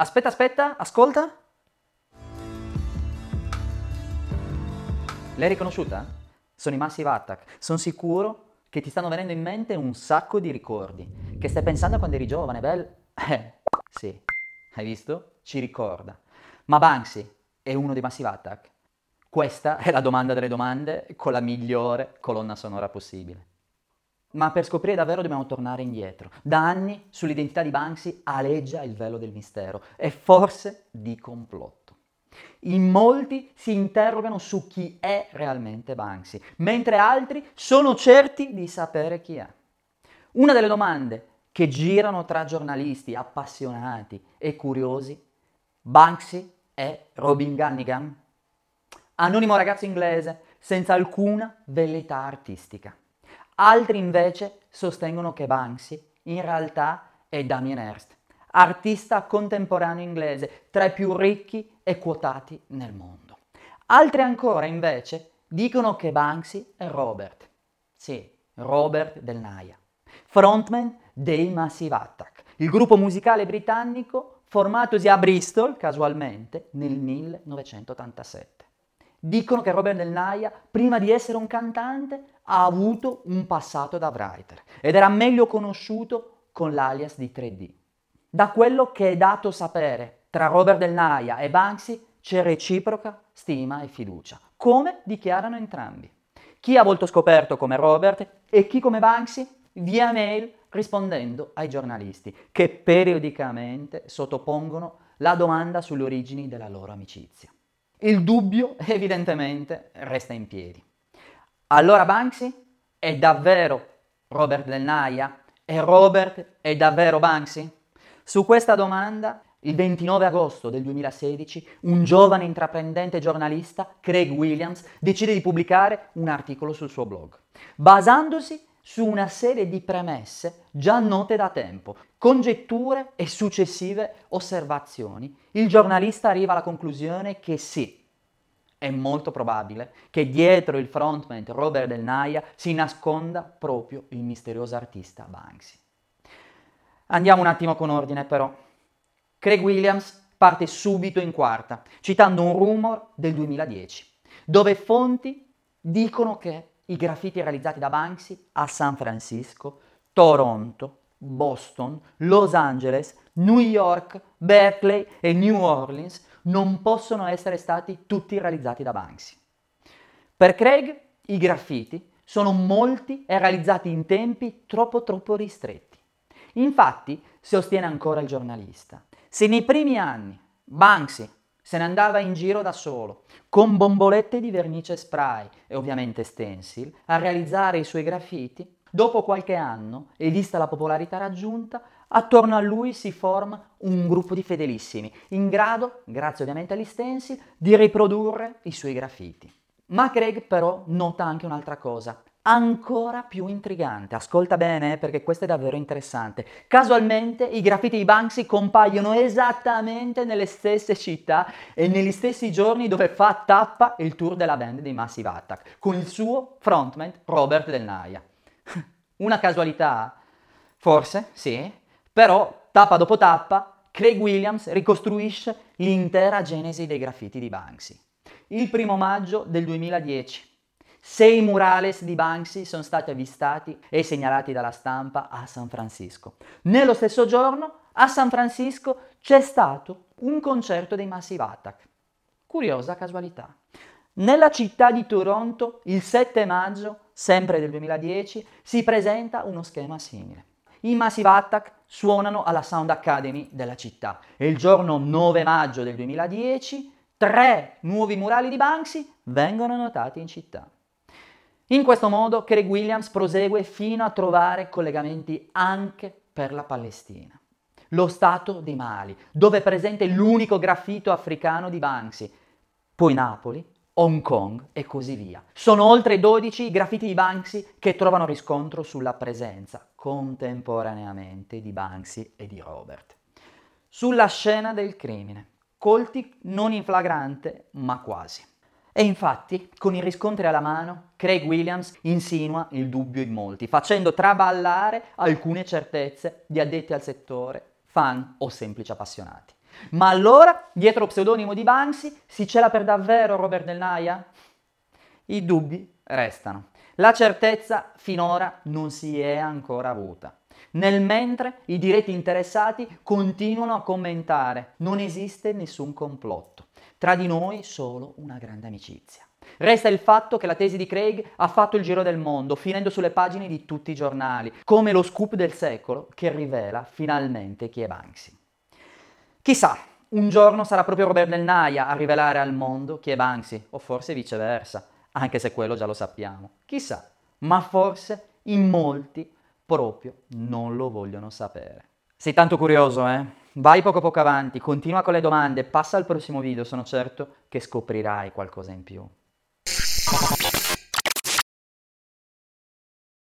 Aspetta, aspetta, ascolta. L'hai riconosciuta? Sono i Massive Attack. Sono sicuro che ti stanno venendo in mente un sacco di ricordi. Che stai pensando quando eri giovane, Bel? Eh, sì. Hai visto? Ci ricorda. Ma Banksy è uno dei Massive Attack? Questa è la domanda delle domande con la migliore colonna sonora possibile. Ma per scoprire davvero dobbiamo tornare indietro. Da anni sull'identità di Banksy aleggia il velo del mistero e forse di complotto. In molti si interrogano su chi è realmente Banksy, mentre altri sono certi di sapere chi è. Una delle domande che girano tra giornalisti appassionati e curiosi, Banksy è Robin Gunnigan? Anonimo ragazzo inglese, senza alcuna velleità artistica. Altri invece sostengono che Banksy in realtà è Damien Hirst, artista contemporaneo inglese, tra i più ricchi e quotati nel mondo. Altri ancora invece dicono che Banksy è Robert, sì, Robert Del Naya, frontman dei Massive Attack, il gruppo musicale britannico formatosi a Bristol casualmente nel 1987. Dicono che Robert Del Naya, prima di essere un cantante, ha avuto un passato da writer ed era meglio conosciuto con l'alias di 3D. Da quello che è dato sapere tra Robert Del Naya e Banksy c'è reciproca stima e fiducia, come dichiarano entrambi. Chi ha volto scoperto come Robert e chi come Banksy via mail rispondendo ai giornalisti che periodicamente sottopongono la domanda sulle origini della loro amicizia. Il dubbio evidentemente resta in piedi. Allora Banksy è davvero Robert Del Naya? E Robert è davvero Banksy? Su questa domanda, il 29 agosto del 2016, un giovane intraprendente giornalista, Craig Williams, decide di pubblicare un articolo sul suo blog, basandosi su una serie di premesse già note da tempo, congetture e successive osservazioni, il giornalista arriva alla conclusione che sì, è molto probabile che dietro il frontman Robert Del Naya si nasconda proprio il misterioso artista Banksy. Andiamo un attimo con ordine però. Craig Williams parte subito in quarta, citando un rumor del 2010, dove fonti dicono che i graffiti realizzati da Banksy a San Francisco, Toronto, Boston, Los Angeles, New York, Berkeley e New Orleans non possono essere stati tutti realizzati da Banksy. Per Craig i graffiti sono molti e realizzati in tempi troppo troppo ristretti. Infatti, sostiene ancora il giornalista, se nei primi anni Banksy se ne andava in giro da solo, con bombolette di vernice spray e ovviamente stencil, a realizzare i suoi graffiti, dopo qualche anno, e vista la popolarità raggiunta, attorno a lui si forma un gruppo di fedelissimi, in grado, grazie ovviamente agli stencil, di riprodurre i suoi graffiti. Ma Craig però nota anche un'altra cosa, ancora più intrigante. Ascolta bene eh, perché questo è davvero interessante. Casualmente i graffiti di Banksy compaiono esattamente nelle stesse città e negli stessi giorni dove fa tappa il tour della band dei Massive Attack con il suo frontman Robert Del Naya. Una casualità? Forse, sì, però tappa dopo tappa Craig Williams ricostruisce l'intera genesi dei graffiti di Banksy. Il primo maggio del 2010 sei murales di Banksy sono stati avvistati e segnalati dalla stampa a San Francisco. Nello stesso giorno a San Francisco c'è stato un concerto dei Massive Attack. Curiosa casualità. Nella città di Toronto, il 7 maggio, sempre del 2010, si presenta uno schema simile. I Massive Attack suonano alla Sound Academy della città e il giorno 9 maggio del 2010 tre nuovi murali di Banksy vengono notati in città. In questo modo Craig Williams prosegue fino a trovare collegamenti anche per la Palestina. Lo Stato di Mali, dove è presente l'unico graffito africano di Banksy, poi Napoli, Hong Kong e così via. Sono oltre 12 i graffiti di Banksy che trovano riscontro sulla presenza contemporaneamente di Banksy e di Robert. Sulla scena del crimine, colti non in flagrante, ma quasi. E infatti, con i riscontri alla mano, Craig Williams insinua il dubbio in molti, facendo traballare alcune certezze di addetti al settore, fan o semplici appassionati. Ma allora, dietro lo pseudonimo di Banksy, si cela per davvero Robert Del Naia? I dubbi restano. La certezza finora non si è ancora avuta. Nel mentre i diretti interessati continuano a commentare, non esiste nessun complotto. Tra di noi solo una grande amicizia. Resta il fatto che la tesi di Craig ha fatto il giro del mondo, finendo sulle pagine di tutti i giornali, come lo scoop del secolo che rivela finalmente chi è Banksy. Chissà, un giorno sarà proprio Robert Del Naia a rivelare al mondo chi è Banksy, o forse viceversa, anche se quello già lo sappiamo. Chissà, ma forse in molti proprio non lo vogliono sapere. Sei tanto curioso, eh? Vai poco poco avanti, continua con le domande, passa al prossimo video, sono certo che scoprirai qualcosa in più.